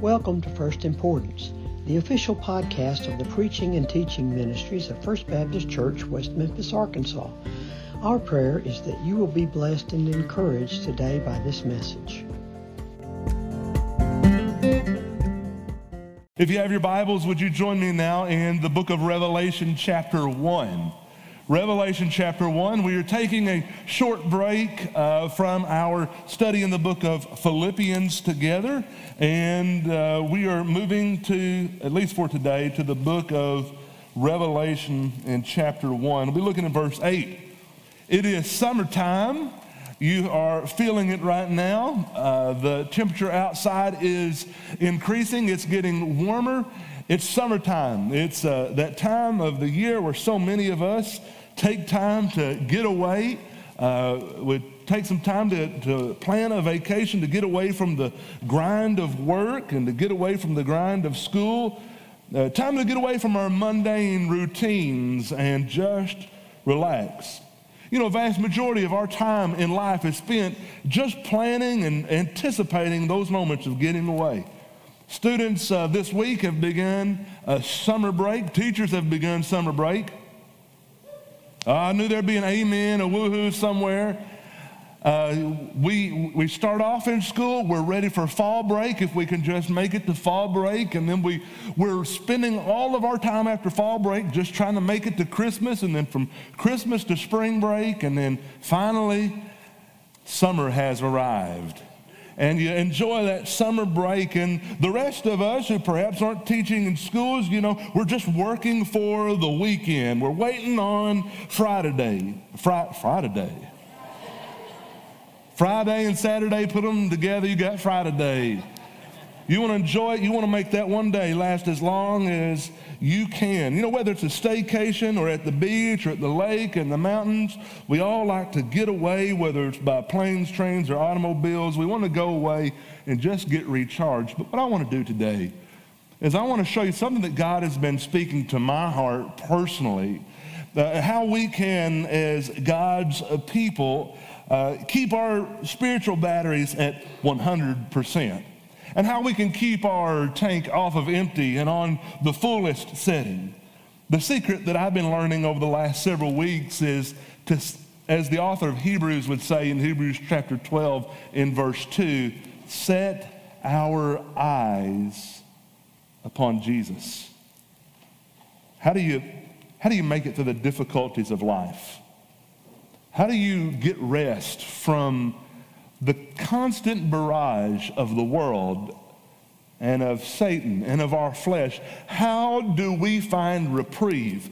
Welcome to First Importance, the official podcast of the preaching and teaching ministries of First Baptist Church, West Memphis, Arkansas. Our prayer is that you will be blessed and encouraged today by this message. If you have your Bibles, would you join me now in the book of Revelation, chapter 1? Revelation chapter 1. We are taking a short break uh, from our study in the book of Philippians together, and uh, we are moving to, at least for today, to the book of Revelation in chapter 1. We'll be looking at verse 8. It is summertime. You are feeling it right now. Uh, the temperature outside is increasing, it's getting warmer. It's summertime. It's uh, that time of the year where so many of us take time to get away. Uh, take some time to, to plan a vacation to get away from the grind of work and to get away from the grind of school. Uh, time to get away from our mundane routines and just relax. You know, a vast majority of our time in life is spent just planning and anticipating those moments of getting away. Students uh, this week have begun a summer break. Teachers have begun summer break. Uh, I knew there'd be an amen, a woohoo somewhere. Uh, we, we start off in school, we're ready for fall break if we can just make it to fall break. And then we, we're spending all of our time after fall break just trying to make it to Christmas. And then from Christmas to spring break. And then finally, summer has arrived and you enjoy that summer break. And the rest of us who perhaps aren't teaching in schools, you know, we're just working for the weekend. We're waiting on Friday day. Fri- Friday day. Friday and Saturday, put them together, you got Friday day. You want to enjoy it, you want to make that one day last as long as you can. You know, whether it's a staycation or at the beach or at the lake and the mountains, we all like to get away, whether it's by planes, trains, or automobiles. We want to go away and just get recharged. But what I want to do today is I want to show you something that God has been speaking to my heart personally. Uh, how we can, as God's people, uh, keep our spiritual batteries at 100% and how we can keep our tank off of empty and on the fullest setting. The secret that I've been learning over the last several weeks is to, as the author of Hebrews would say in Hebrews chapter 12 in verse 2, set our eyes upon Jesus. How do you, how do you make it through the difficulties of life? How do you get rest from the constant barrage of the world and of Satan and of our flesh, how do we find reprieve?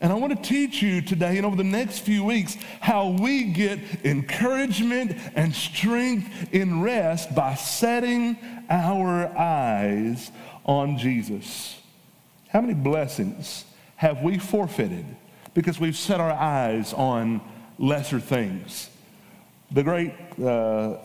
And I want to teach you today and over the next few weeks how we get encouragement and strength in rest by setting our eyes on Jesus. How many blessings have we forfeited because we've set our eyes on lesser things? The great uh,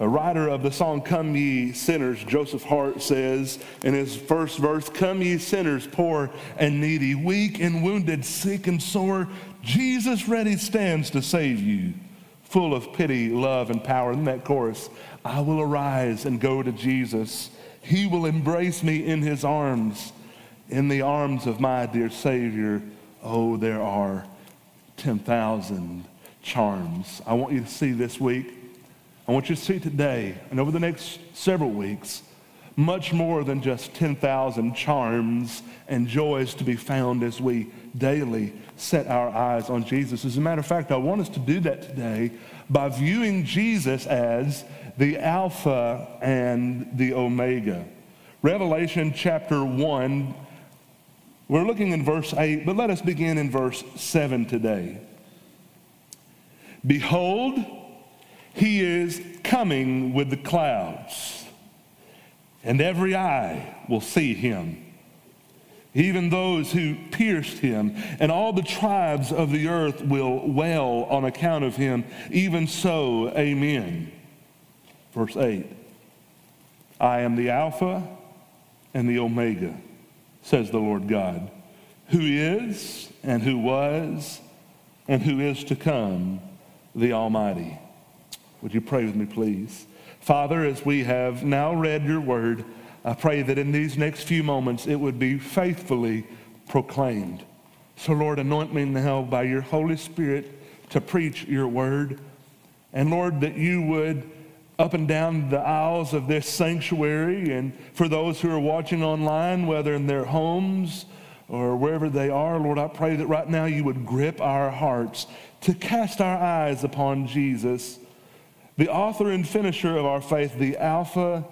writer of the song Come Ye Sinners, Joseph Hart, says in his first verse Come ye sinners, poor and needy, weak and wounded, sick and sore, Jesus ready stands to save you, full of pity, love, and power. In that chorus, I will arise and go to Jesus. He will embrace me in his arms, in the arms of my dear Savior. Oh, there are 10,000 charms. I want you to see this week. I want you to see today and over the next several weeks much more than just 10,000 charms and joys to be found as we daily set our eyes on Jesus. As a matter of fact, I want us to do that today by viewing Jesus as the Alpha and the Omega. Revelation chapter 1, we're looking in verse 8, but let us begin in verse 7 today. Behold, he is coming with the clouds, and every eye will see him, even those who pierced him, and all the tribes of the earth will wail on account of him. Even so, amen. Verse 8 I am the Alpha and the Omega, says the Lord God, who is, and who was, and who is to come the Almighty. Would you pray with me, please? Father, as we have now read your word, I pray that in these next few moments it would be faithfully proclaimed. So, Lord, anoint me now by your Holy Spirit to preach your word. And, Lord, that you would up and down the aisles of this sanctuary, and for those who are watching online, whether in their homes or wherever they are, Lord, I pray that right now you would grip our hearts to cast our eyes upon Jesus, the author and finisher of our faith, the Alpha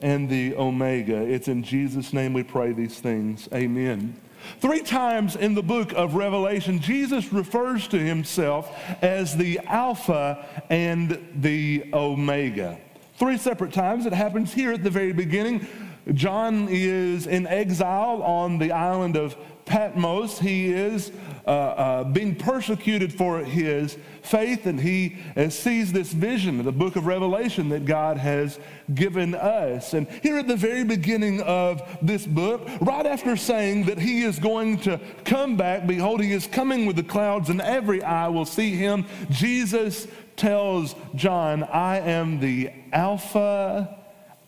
and the Omega. It's in Jesus' name we pray these things. Amen. Three times in the book of Revelation, Jesus refers to himself as the Alpha and the Omega. Three separate times. It happens here at the very beginning. John is in exile on the island of Patmos. He is uh, uh, being persecuted for his faith, and he uh, sees this vision of the book of Revelation that God has given us. And here at the very beginning of this book, right after saying that he is going to come back, behold, he is coming with the clouds, and every eye will see him, Jesus tells John, I am the Alpha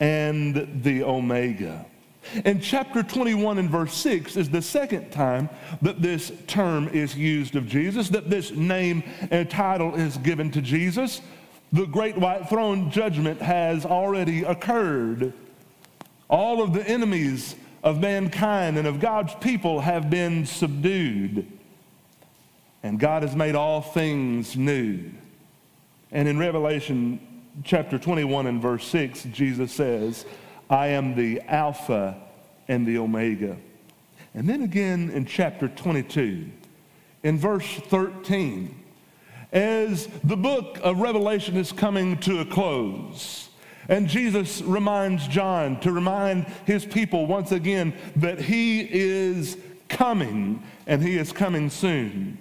and the Omega. And chapter 21 and verse 6 is the second time that this term is used of Jesus, that this name and title is given to Jesus. The great white throne judgment has already occurred. All of the enemies of mankind and of God's people have been subdued. And God has made all things new. And in Revelation chapter 21 and verse 6, Jesus says, I am the Alpha and the Omega. And then again in chapter 22, in verse 13, as the book of Revelation is coming to a close, and Jesus reminds John to remind his people once again that he is coming and he is coming soon.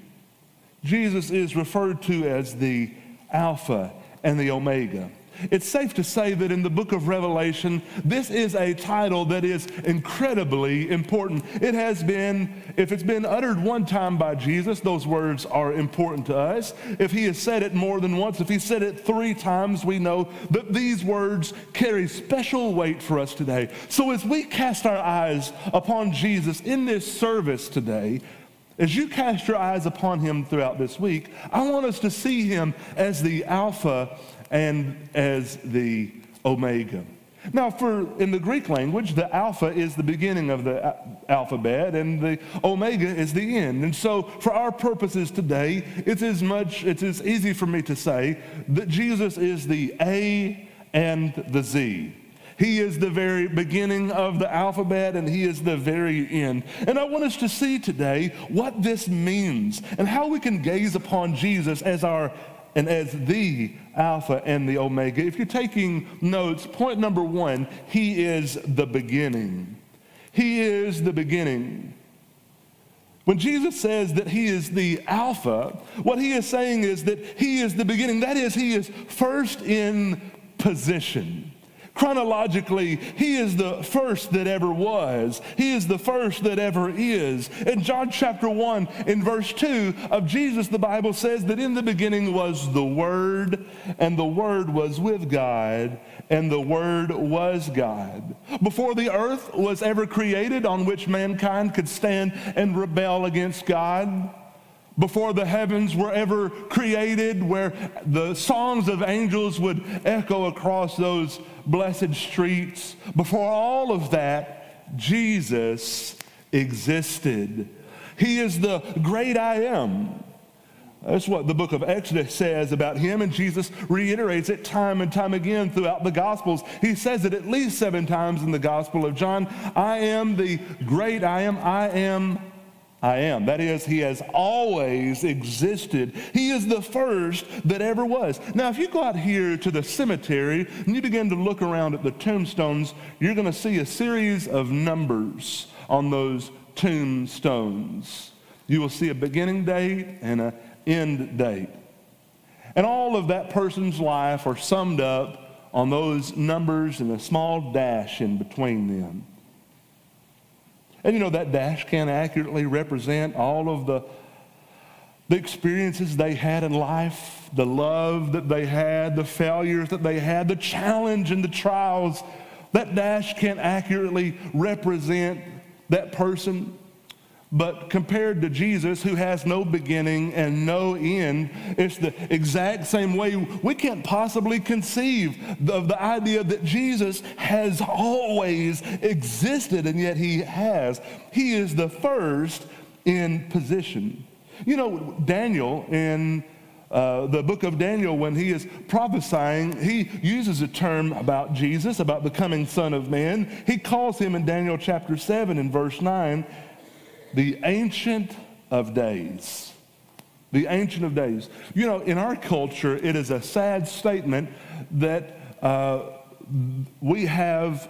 Jesus is referred to as the Alpha and the Omega. It's safe to say that in the book of Revelation, this is a title that is incredibly important. It has been, if it's been uttered one time by Jesus, those words are important to us. If he has said it more than once, if he said it three times, we know that these words carry special weight for us today. So as we cast our eyes upon Jesus in this service today, as you cast your eyes upon him throughout this week, I want us to see him as the Alpha and as the Omega. Now, for in the Greek language, the alpha is the beginning of the alphabet, and the omega is the end. And so, for our purposes today, it's as much, it's as easy for me to say that Jesus is the A and the Z. He is the very beginning of the alphabet and he is the very end. And I want us to see today what this means and how we can gaze upon Jesus as our and as the Alpha and the Omega. If you're taking notes, point number one, He is the beginning. He is the beginning. When Jesus says that He is the Alpha, what He is saying is that He is the beginning. That is, He is first in position. Chronologically, he is the first that ever was. He is the first that ever is. In John chapter 1, in verse 2 of Jesus, the Bible says that in the beginning was the Word, and the Word was with God, and the Word was God. Before the earth was ever created on which mankind could stand and rebel against God, before the heavens were ever created, where the songs of angels would echo across those blessed streets, before all of that, Jesus existed. He is the great I am. That's what the book of Exodus says about him, and Jesus reiterates it time and time again throughout the Gospels. He says it at least seven times in the Gospel of John I am the great I am, I am I am. That is, he has always existed. He is the first that ever was. Now, if you go out here to the cemetery and you begin to look around at the tombstones, you're going to see a series of numbers on those tombstones. You will see a beginning date and an end date. And all of that person's life are summed up on those numbers and a small dash in between them. And you know, that dash can accurately represent all of the, the experiences they had in life, the love that they had, the failures that they had, the challenge and the trials That dash can't accurately represent that person. But compared to Jesus, who has no beginning and no end, it's the exact same way. We can't possibly conceive of the idea that Jesus has always existed, and yet he has. He is the first in position. You know, Daniel in uh, the book of Daniel, when he is prophesying, he uses a term about Jesus, about the coming Son of Man. He calls him in Daniel chapter 7 and verse 9 the Ancient of Days. The Ancient of Days. You know, in our culture, it is a sad statement that uh, we have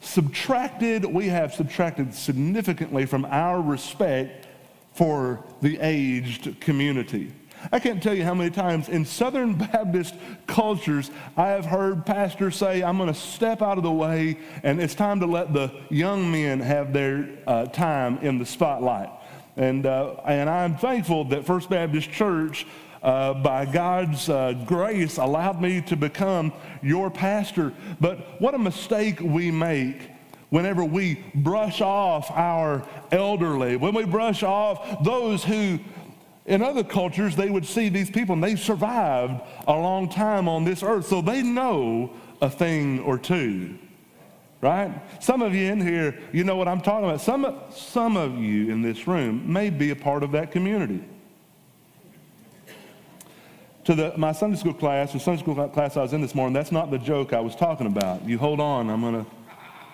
subtracted, we have subtracted significantly from our respect for the aged community. I can't tell you how many times in Southern Baptist cultures I have heard pastors say, I'm going to step out of the way and it's time to let the young men have their uh, time in the spotlight. And, uh, and I'm thankful that First Baptist Church, uh, by God's uh, grace, allowed me to become your pastor. But what a mistake we make whenever we brush off our elderly, when we brush off those who in other cultures, they would see these people and they survived a long time on this earth, so they know a thing or two. Right? Some of you in here, you know what I'm talking about. Some, some of you in this room may be a part of that community. To the, my Sunday school class, the Sunday school class I was in this morning, that's not the joke I was talking about. You hold on, I'm to,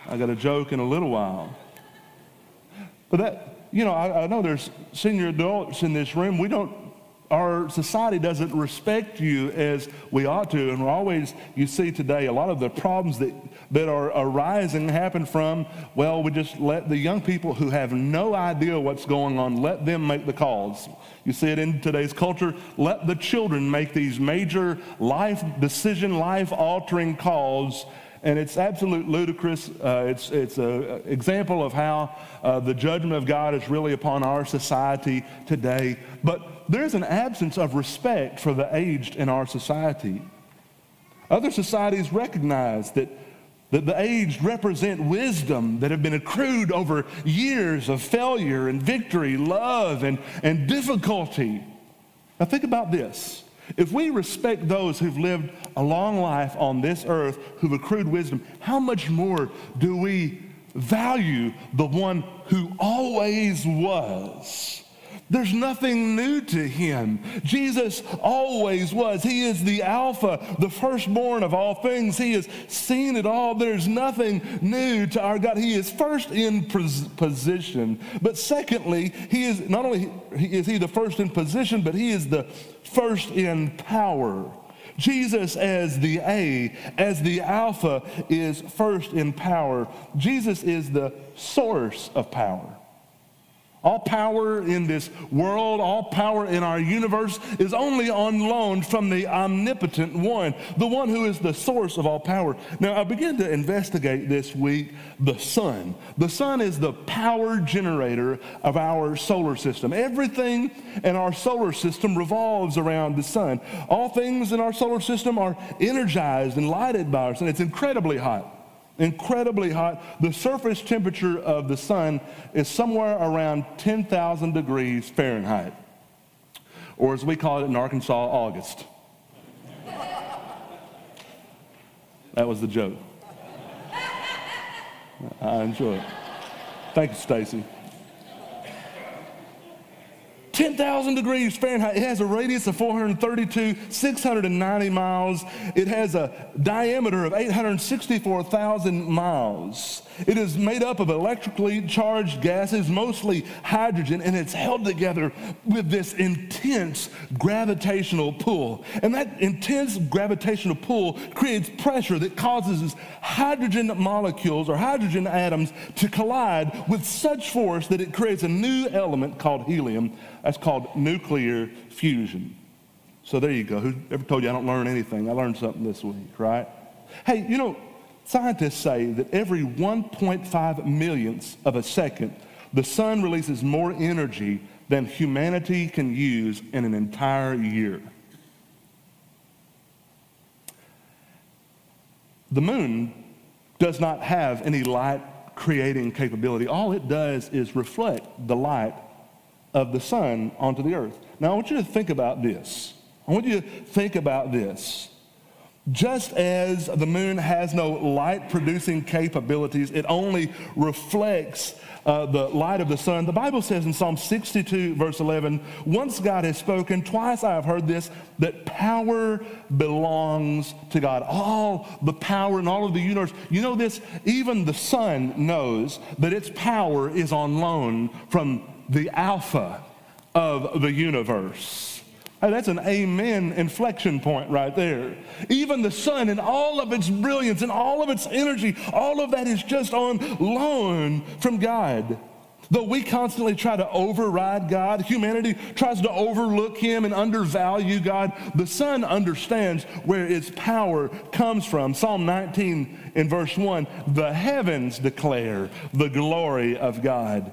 I got a joke in a little while. But that, you know, I, I know there's senior adults in this room. We don't our society doesn't respect you as we ought to. And we're always, you see today, a lot of the problems that, that are arising happen from, well, we just let the young people who have no idea what's going on, let them make the calls. You see it in today's culture. Let the children make these major life decision, life altering calls and it's absolute ludicrous. Uh, it's it's an example of how uh, the judgment of God is really upon our society today. But there's an absence of respect for the aged in our society. Other societies recognize that, that the aged represent wisdom that have been accrued over years of failure and victory, love and, and difficulty. Now, think about this. If we respect those who've lived a long life on this earth, who've accrued wisdom, how much more do we value the one who always was? There's nothing new to him. Jesus always was. He is the Alpha, the firstborn of all things. He has seen it all. There's nothing new to our God. He is first in position. But secondly, he is not only is he the first in position, but he is the first in power. Jesus, as the A, as the Alpha, is first in power. Jesus is the source of power. All power in this world, all power in our universe is only on loan from the omnipotent one, the one who is the source of all power. Now, I began to investigate this week the sun. The sun is the power generator of our solar system. Everything in our solar system revolves around the sun. All things in our solar system are energized and lighted by our sun. It's incredibly hot incredibly hot. The surface temperature of the sun is somewhere around 10,000 degrees Fahrenheit, or as we call it in Arkansas, August. That was the joke. I enjoy it. Thank you, Stacy. 10,000 degrees Fahrenheit. It has a radius of 432, 690 miles. It has a diameter of 864,000 miles. It is made up of electrically charged gases, mostly hydrogen, and it's held together with this intense gravitational pull. And that intense gravitational pull creates pressure that causes hydrogen molecules or hydrogen atoms to collide with such force that it creates a new element called helium that's called nuclear fusion. So there you go. Who ever told you I don't learn anything? I learned something this week, right? Hey, you know, scientists say that every 1.5 millionths of a second, the sun releases more energy than humanity can use in an entire year. The moon does not have any light creating capability. All it does is reflect the light of the sun onto the earth. Now, I want you to think about this. I want you to think about this. Just as the moon has no light producing capabilities, it only reflects uh, the light of the sun. The Bible says in Psalm 62, verse 11, once God has spoken, twice I have heard this, that power belongs to God. All the power in all of the universe. You know this? Even the sun knows that its power is on loan from the Alpha of the universe. Hey, that's an amen inflection point right there. Even the sun and all of its brilliance and all of its energy, all of that is just on loan from God. Though we constantly try to override God, humanity tries to overlook Him and undervalue God, the Sun understands where its power comes from. Psalm 19 in verse 1 the heavens declare the glory of God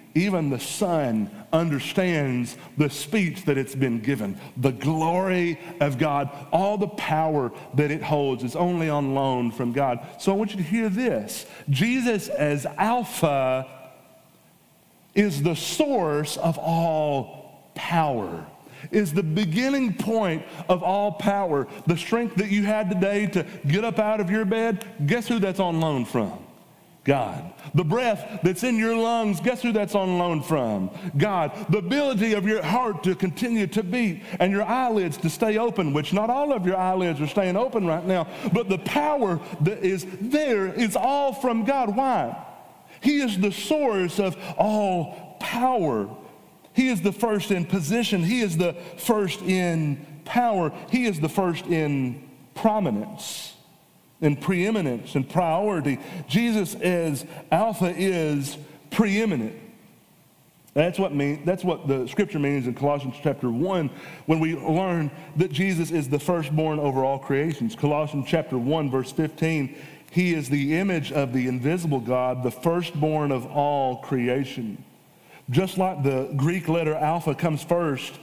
Even the sun understands the speech that it's been given. The glory of God, all the power that it holds is only on loan from God. So I want you to hear this Jesus, as Alpha, is the source of all power is the beginning point of all power. The strength that you had today to get up out of your bed, guess who that's on loan from? God. The breath that's in your lungs, guess who that's on loan from? God. The ability of your heart to continue to beat and your eyelids to stay open, which not all of your eyelids are staying open right now, but the power that is there is all from God. Why? He is the source of all power. He is the first in position, He is the first in power, He is the first in prominence and preeminence and priority. Jesus as Alpha is preeminent. That's what mean, that's what the scripture means in Colossians chapter 1 when we learn that Jesus is the firstborn over all creations. Colossians chapter 1 verse 15, he is the image of the invisible God, the firstborn of all creation. Just like the Greek letter alpha comes first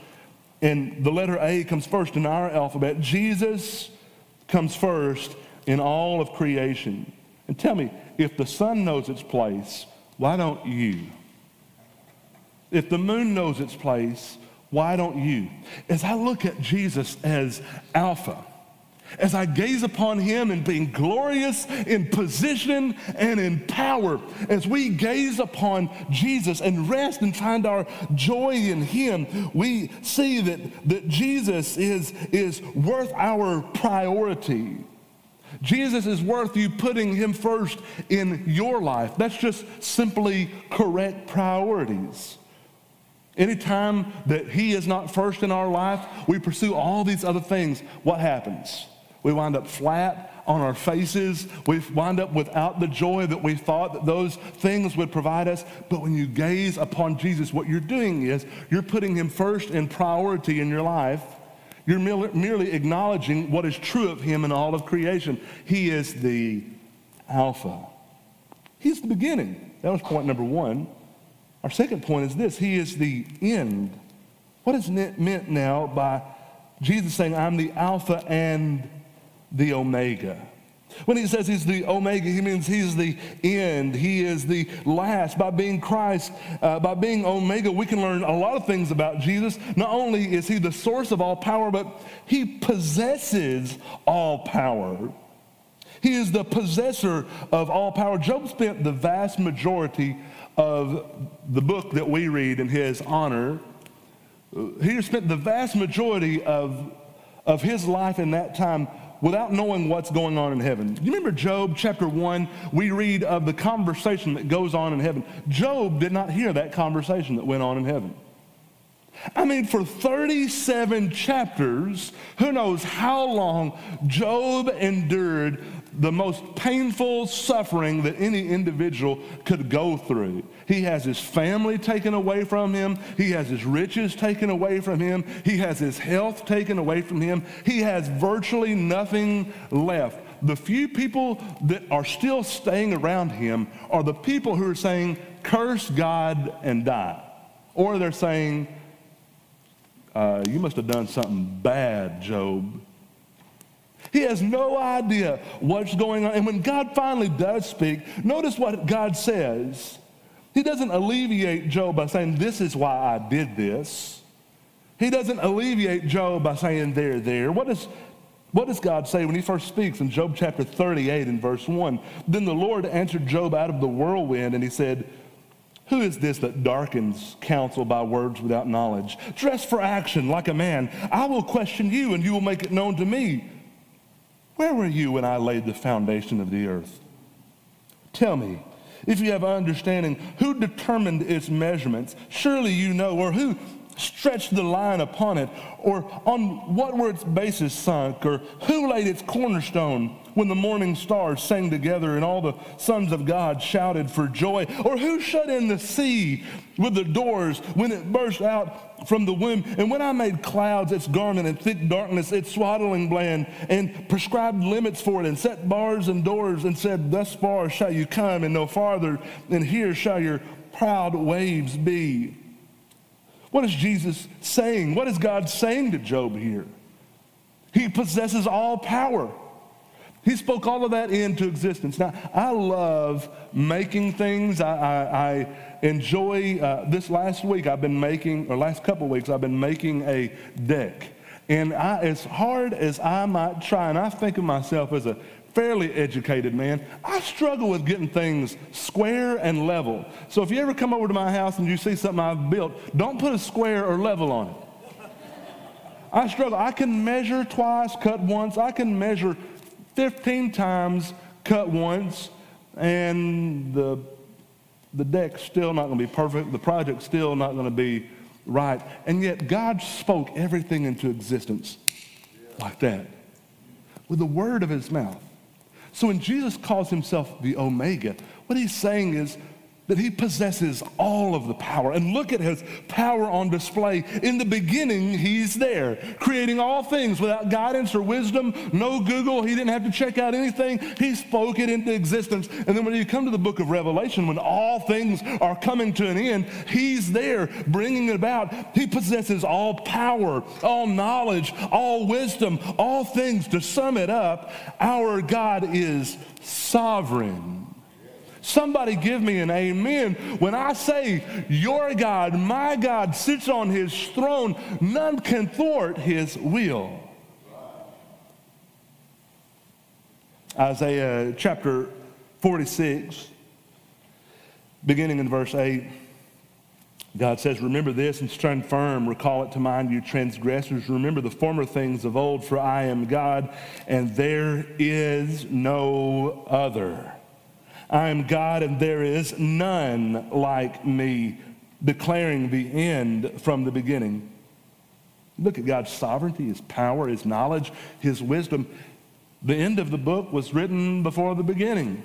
and the letter A comes first in our alphabet, Jesus comes first in all of creation. And tell me, if the sun knows its place, why don't you? If the moon knows its place, why don't you? As I look at Jesus as Alpha, as I gaze upon him in being glorious in position and in power, as we gaze upon Jesus and rest and find our joy in him, we see that, that Jesus is, is worth our priority. Jesus is worth you putting him first in your life. That's just simply correct priorities. Anytime that he is not first in our life, we pursue all these other things. What happens? We wind up flat on our faces. We wind up without the joy that we thought that those things would provide us. But when you gaze upon Jesus, what you're doing is you're putting him first in priority in your life you're merely acknowledging what is true of him in all of creation. He is the Alpha. He's the beginning. That was point number one. Our second point is this He is the end. What is meant now by Jesus saying, I'm the Alpha and the Omega? When he says he's the Omega, he means he's the end. He is the last. By being Christ, uh, by being Omega, we can learn a lot of things about Jesus. Not only is he the source of all power, but he possesses all power. He is the possessor of all power. Job spent the vast majority of the book that we read in his honor. He spent the vast majority of, of his life in that time without knowing what's going on in heaven. You remember Job chapter 1? We read of the conversation that goes on in heaven. Job did not hear that conversation that went on in heaven. I mean, for 37 chapters, who knows how long Job endured the most painful suffering that any individual could go through. He has his family taken away from him. He has his riches taken away from him. He has his health taken away from him. He has virtually nothing left. The few people that are still staying around him are the people who are saying, curse God and die. Or they're saying, uh, you must have done something bad, Job. He has no idea what's going on. And when God finally does speak, notice what God says. He doesn't alleviate Job by saying, This is why I did this. He doesn't alleviate Job by saying, There, there. What does, what does God say when he first speaks in Job chapter 38 and verse 1? Then the Lord answered Job out of the whirlwind, and he said, who is this that darkens counsel by words without knowledge? Dress for action like a man. I will question you, and you will make it known to me. Where were you when I laid the foundation of the earth? Tell me, if you have understanding, who determined its measurements? Surely you know, or who stretched the line upon it, or on what were its bases sunk, or who laid its cornerstone when the morning stars sang together and all the sons of God shouted for joy, or who shut in the sea with the doors when it burst out from the womb, and when I made clouds its garment and thick darkness its swaddling bland, and prescribed limits for it, and set bars and doors, and said, Thus far shall you come, and no farther, and here shall your proud waves be. What is Jesus saying? What is God saying to Job here? He possesses all power. He spoke all of that into existence. Now, I love making things. I, I, I enjoy, uh, this last week I've been making, or last couple weeks, I've been making a deck. And I, as hard as I might try, and I think of myself as a fairly educated man, I struggle with getting things square and level. So if you ever come over to my house and you see something I've built, don't put a square or level on it. I struggle. I can measure twice, cut once. I can measure 15 times, cut once, and the, the deck's still not going to be perfect. The project's still not going to be right. And yet God spoke everything into existence like that with the word of his mouth. So when Jesus calls himself the Omega, what he's saying is that he possesses all of the power. And look at his power on display. In the beginning, he's there, creating all things without guidance or wisdom, no Google. He didn't have to check out anything. He spoke it into existence. And then when you come to the book of Revelation, when all things are coming to an end, he's there bringing it about. He possesses all power, all knowledge, all wisdom, all things. To sum it up, our God is sovereign. Somebody give me an amen. When I say your God, my God sits on his throne, none can thwart his will. Isaiah chapter 46, beginning in verse 8. God says, Remember this and stand firm. Recall it to mind, you transgressors. Remember the former things of old, for I am God, and there is no other. I am God and there is none like me, declaring the end from the beginning. Look at God's sovereignty, His power, His knowledge, His wisdom. The end of the book was written before the beginning.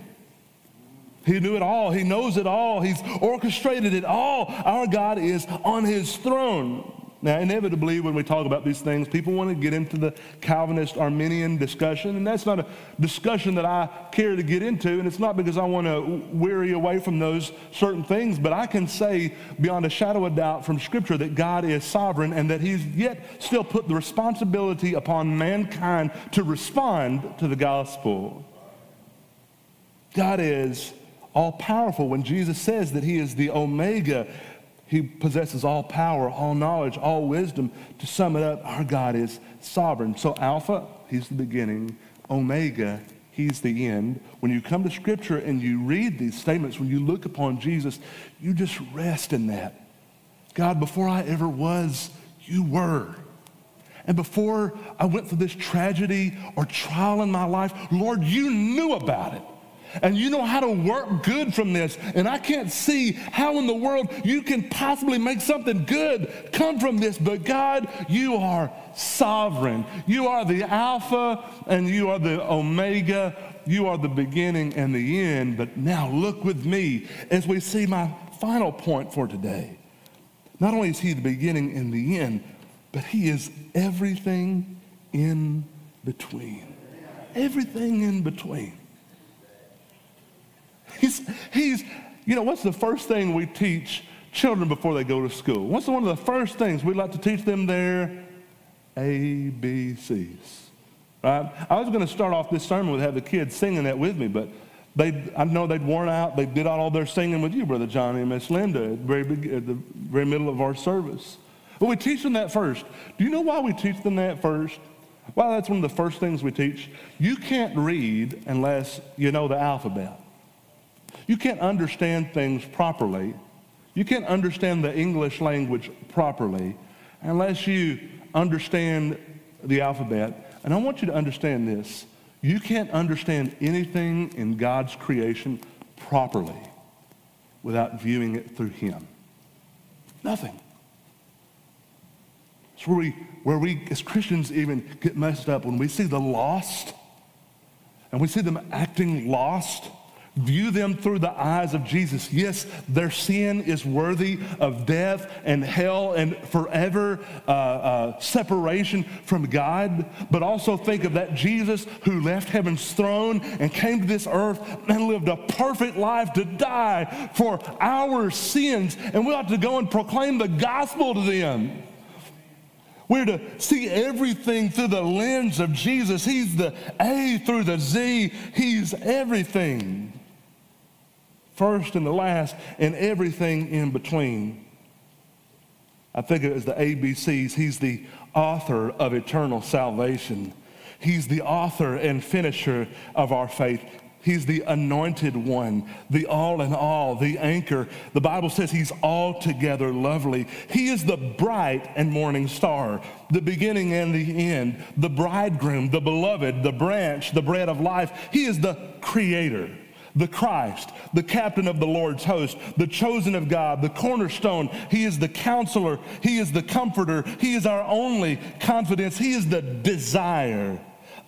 He knew it all. He knows it all. He's orchestrated it all. Our God is on His throne. Now, inevitably, when we talk about these things, people want to get into the Calvinist Arminian discussion, and that's not a discussion that I care to get into, and it's not because I want to weary away from those certain things, but I can say beyond a shadow of doubt from Scripture that God is sovereign and that He's yet still put the responsibility upon mankind to respond to the gospel. God is all powerful when Jesus says that He is the Omega he possesses all power, all knowledge, all wisdom. To sum it up, our God is sovereign. So, Alpha, He's the beginning. Omega, He's the end. When you come to Scripture and you read these statements, when you look upon Jesus, you just rest in that. God, before I ever was, you were. And before I went through this tragedy or trial in my life, Lord, you knew about it. And you know how to work good from this. And I can't see how in the world you can possibly make something good come from this. But God, you are sovereign. You are the Alpha and you are the Omega. You are the beginning and the end. But now look with me as we see my final point for today. Not only is He the beginning and the end, but He is everything in between. Everything in between. He's, he's, you know, what's the first thing we teach children before they go to school? What's one of the first things we like to teach them there? ABCs. Right? I was going to start off this sermon with have the kids singing that with me, but they, I know they'd worn out. They did all their singing with you, Brother Johnny and Miss Linda, at the, very, at the very middle of our service. But we teach them that first. Do you know why we teach them that first? Well, that's one of the first things we teach. You can't read unless you know the alphabet. You can't understand things properly. You can't understand the English language properly unless you understand the alphabet. And I want you to understand this. You can't understand anything in God's creation properly without viewing it through Him. Nothing. It's where we, where we as Christians even get messed up when we see the lost and we see them acting lost View them through the eyes of Jesus. Yes, their sin is worthy of death and hell and forever uh, uh, separation from God, but also think of that Jesus who left heaven's throne and came to this earth and lived a perfect life to die for our sins. And we ought to go and proclaim the gospel to them. We're to see everything through the lens of Jesus. He's the A through the Z, He's everything first and the last, and everything in between. I think it as the ABCs. He's the author of eternal salvation. He's the author and finisher of our faith. He's the anointed one, the all in all, the anchor. The Bible says he's altogether lovely. He is the bright and morning star, the beginning and the end, the bridegroom, the beloved, the branch, the bread of life. He is the creator the Christ, the captain of the Lord's host, the chosen of God, the cornerstone. He is the counselor. He is the comforter. He is our only confidence. He is the desire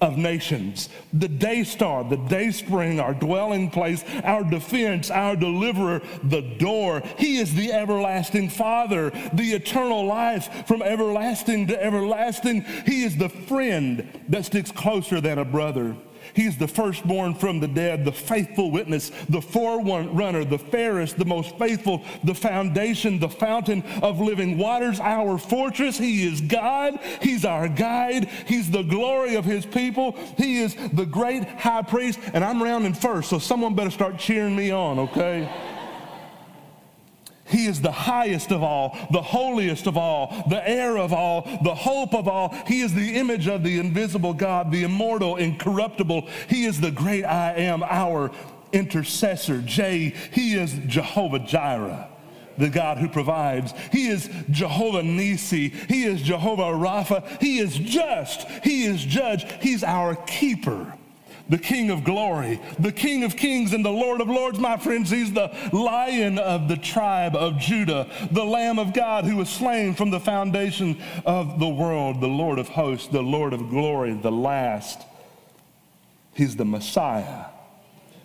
of nations, the day star, the day spring, our dwelling place, our defense, our deliverer, the door. He is the everlasting Father, the eternal life from everlasting to everlasting. He is the friend that sticks closer than a brother. He's the firstborn from the dead, the faithful witness, the forerunner, the fairest, the most faithful, the foundation, the fountain of living waters, our fortress. He is God. He's our guide. He's the glory of his people. He is the great high priest. And I'm rounding first, so someone better start cheering me on, okay? He is the highest of all, the holiest of all, the heir of all, the hope of all. He is the image of the invisible God, the immortal, incorruptible. He is the great I am, our intercessor. J, he is Jehovah Jireh the God who provides. He is Jehovah Nisi. He is Jehovah Rapha. He is just. He is judge. He's our keeper the King of glory, the King of kings, and the Lord of lords, my friends. He's the lion of the tribe of Judah, the Lamb of God who was slain from the foundation of the world, the Lord of hosts, the Lord of glory, the last. He's the Messiah,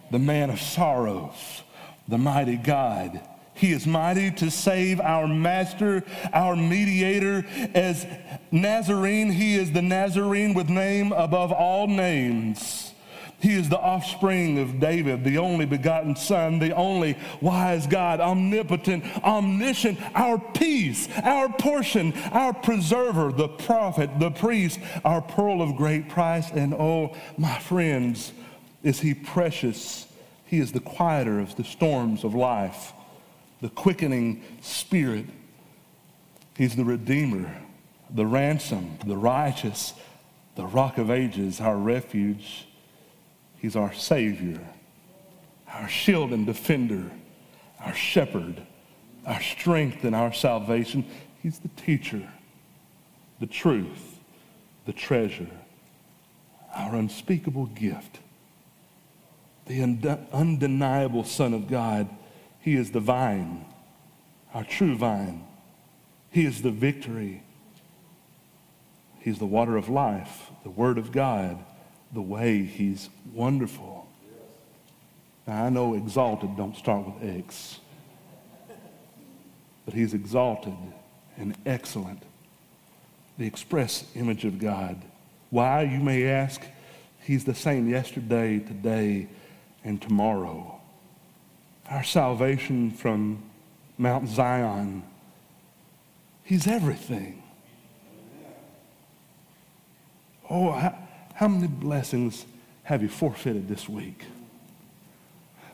the man of sorrows, the mighty God. He is mighty to save our master, our mediator. As Nazarene, he is the Nazarene with name above all names. He is the offspring of David, the only begotten Son, the only wise God, omnipotent, omniscient, our peace, our portion, our preserver, the prophet, the priest, our pearl of great price. And oh, my friends, is he precious? He is the quieter of the storms of life, the quickening spirit. He's the redeemer, the ransom, the righteous, the rock of ages, our refuge. He's our Savior, our shield and defender, our shepherd, our strength and our salvation. He's the teacher, the truth, the treasure, our unspeakable gift, the undeniable Son of God. He is the vine, our true vine. He is the victory. He's the water of life, the Word of God, the way. He's wonderful. Now, I know exalted don't start with X, but He's exalted and excellent, the express image of God. Why, you may ask? He's the same yesterday, today, and tomorrow. Our salvation from Mount Zion, He's everything. Oh, how, how many blessings have you forfeited this week?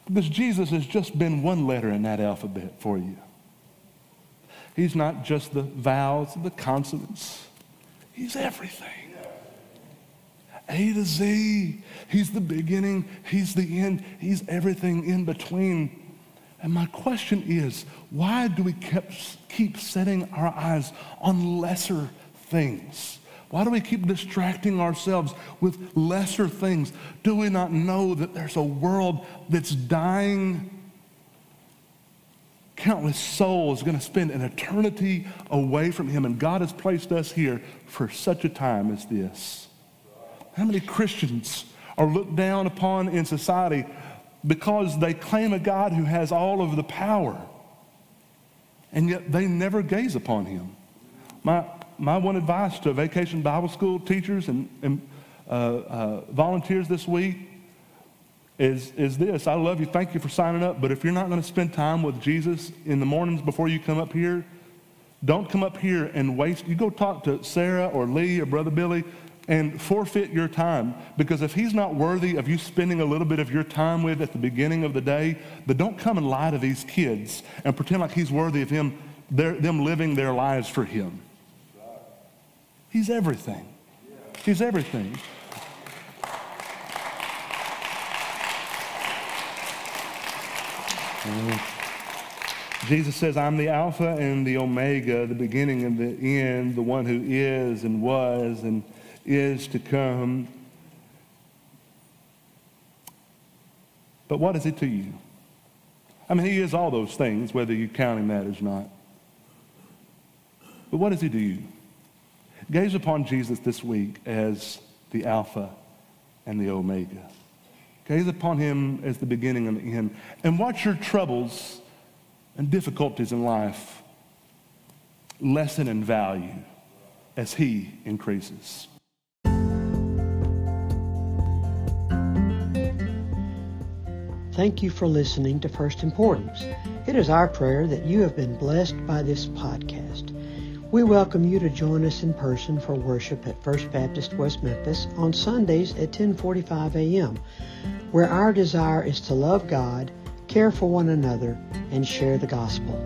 Because Jesus has just been one letter in that alphabet for you. He's not just the vowels, and the consonants. He's everything. A to Z. He's the beginning, He's the end, He's everything in between. And my question is why do we kept, keep setting our eyes on lesser things? Why do we keep distracting ourselves with lesser things? Do we not know that there's a world that's dying? Countless souls going to spend an eternity away from Him, and God has placed us here for such a time as this. How many Christians are looked down upon in society because they claim a God who has all of the power, and yet they never gaze upon him? My, my one advice to vacation Bible school teachers and, and uh, uh, volunteers this week is, is this I love you, thank you for signing up, but if you're not going to spend time with Jesus in the mornings before you come up here, don't come up here and waste. You go talk to Sarah or Lee or Brother Billy and forfeit your time. Because if he's not worthy of you spending a little bit of your time with at the beginning of the day, then don't come and lie to these kids and pretend like he's worthy of him, them living their lives for him. He's everything. He's everything. Mm. Jesus says, I'm the Alpha and the Omega, the beginning and the end, the one who is and was and is to come. But what is it to you? I mean, he is all those things, whether you count him that or not. But what is he to you? Gaze upon Jesus this week as the Alpha and the Omega. Gaze upon him as the beginning and the end. And watch your troubles and difficulties in life lessen in value as he increases. Thank you for listening to First Importance. It is our prayer that you have been blessed by this podcast. We welcome you to join us in person for worship at First Baptist West Memphis on Sundays at 10:45 a.m., where our desire is to love God, care for one another, and share the gospel.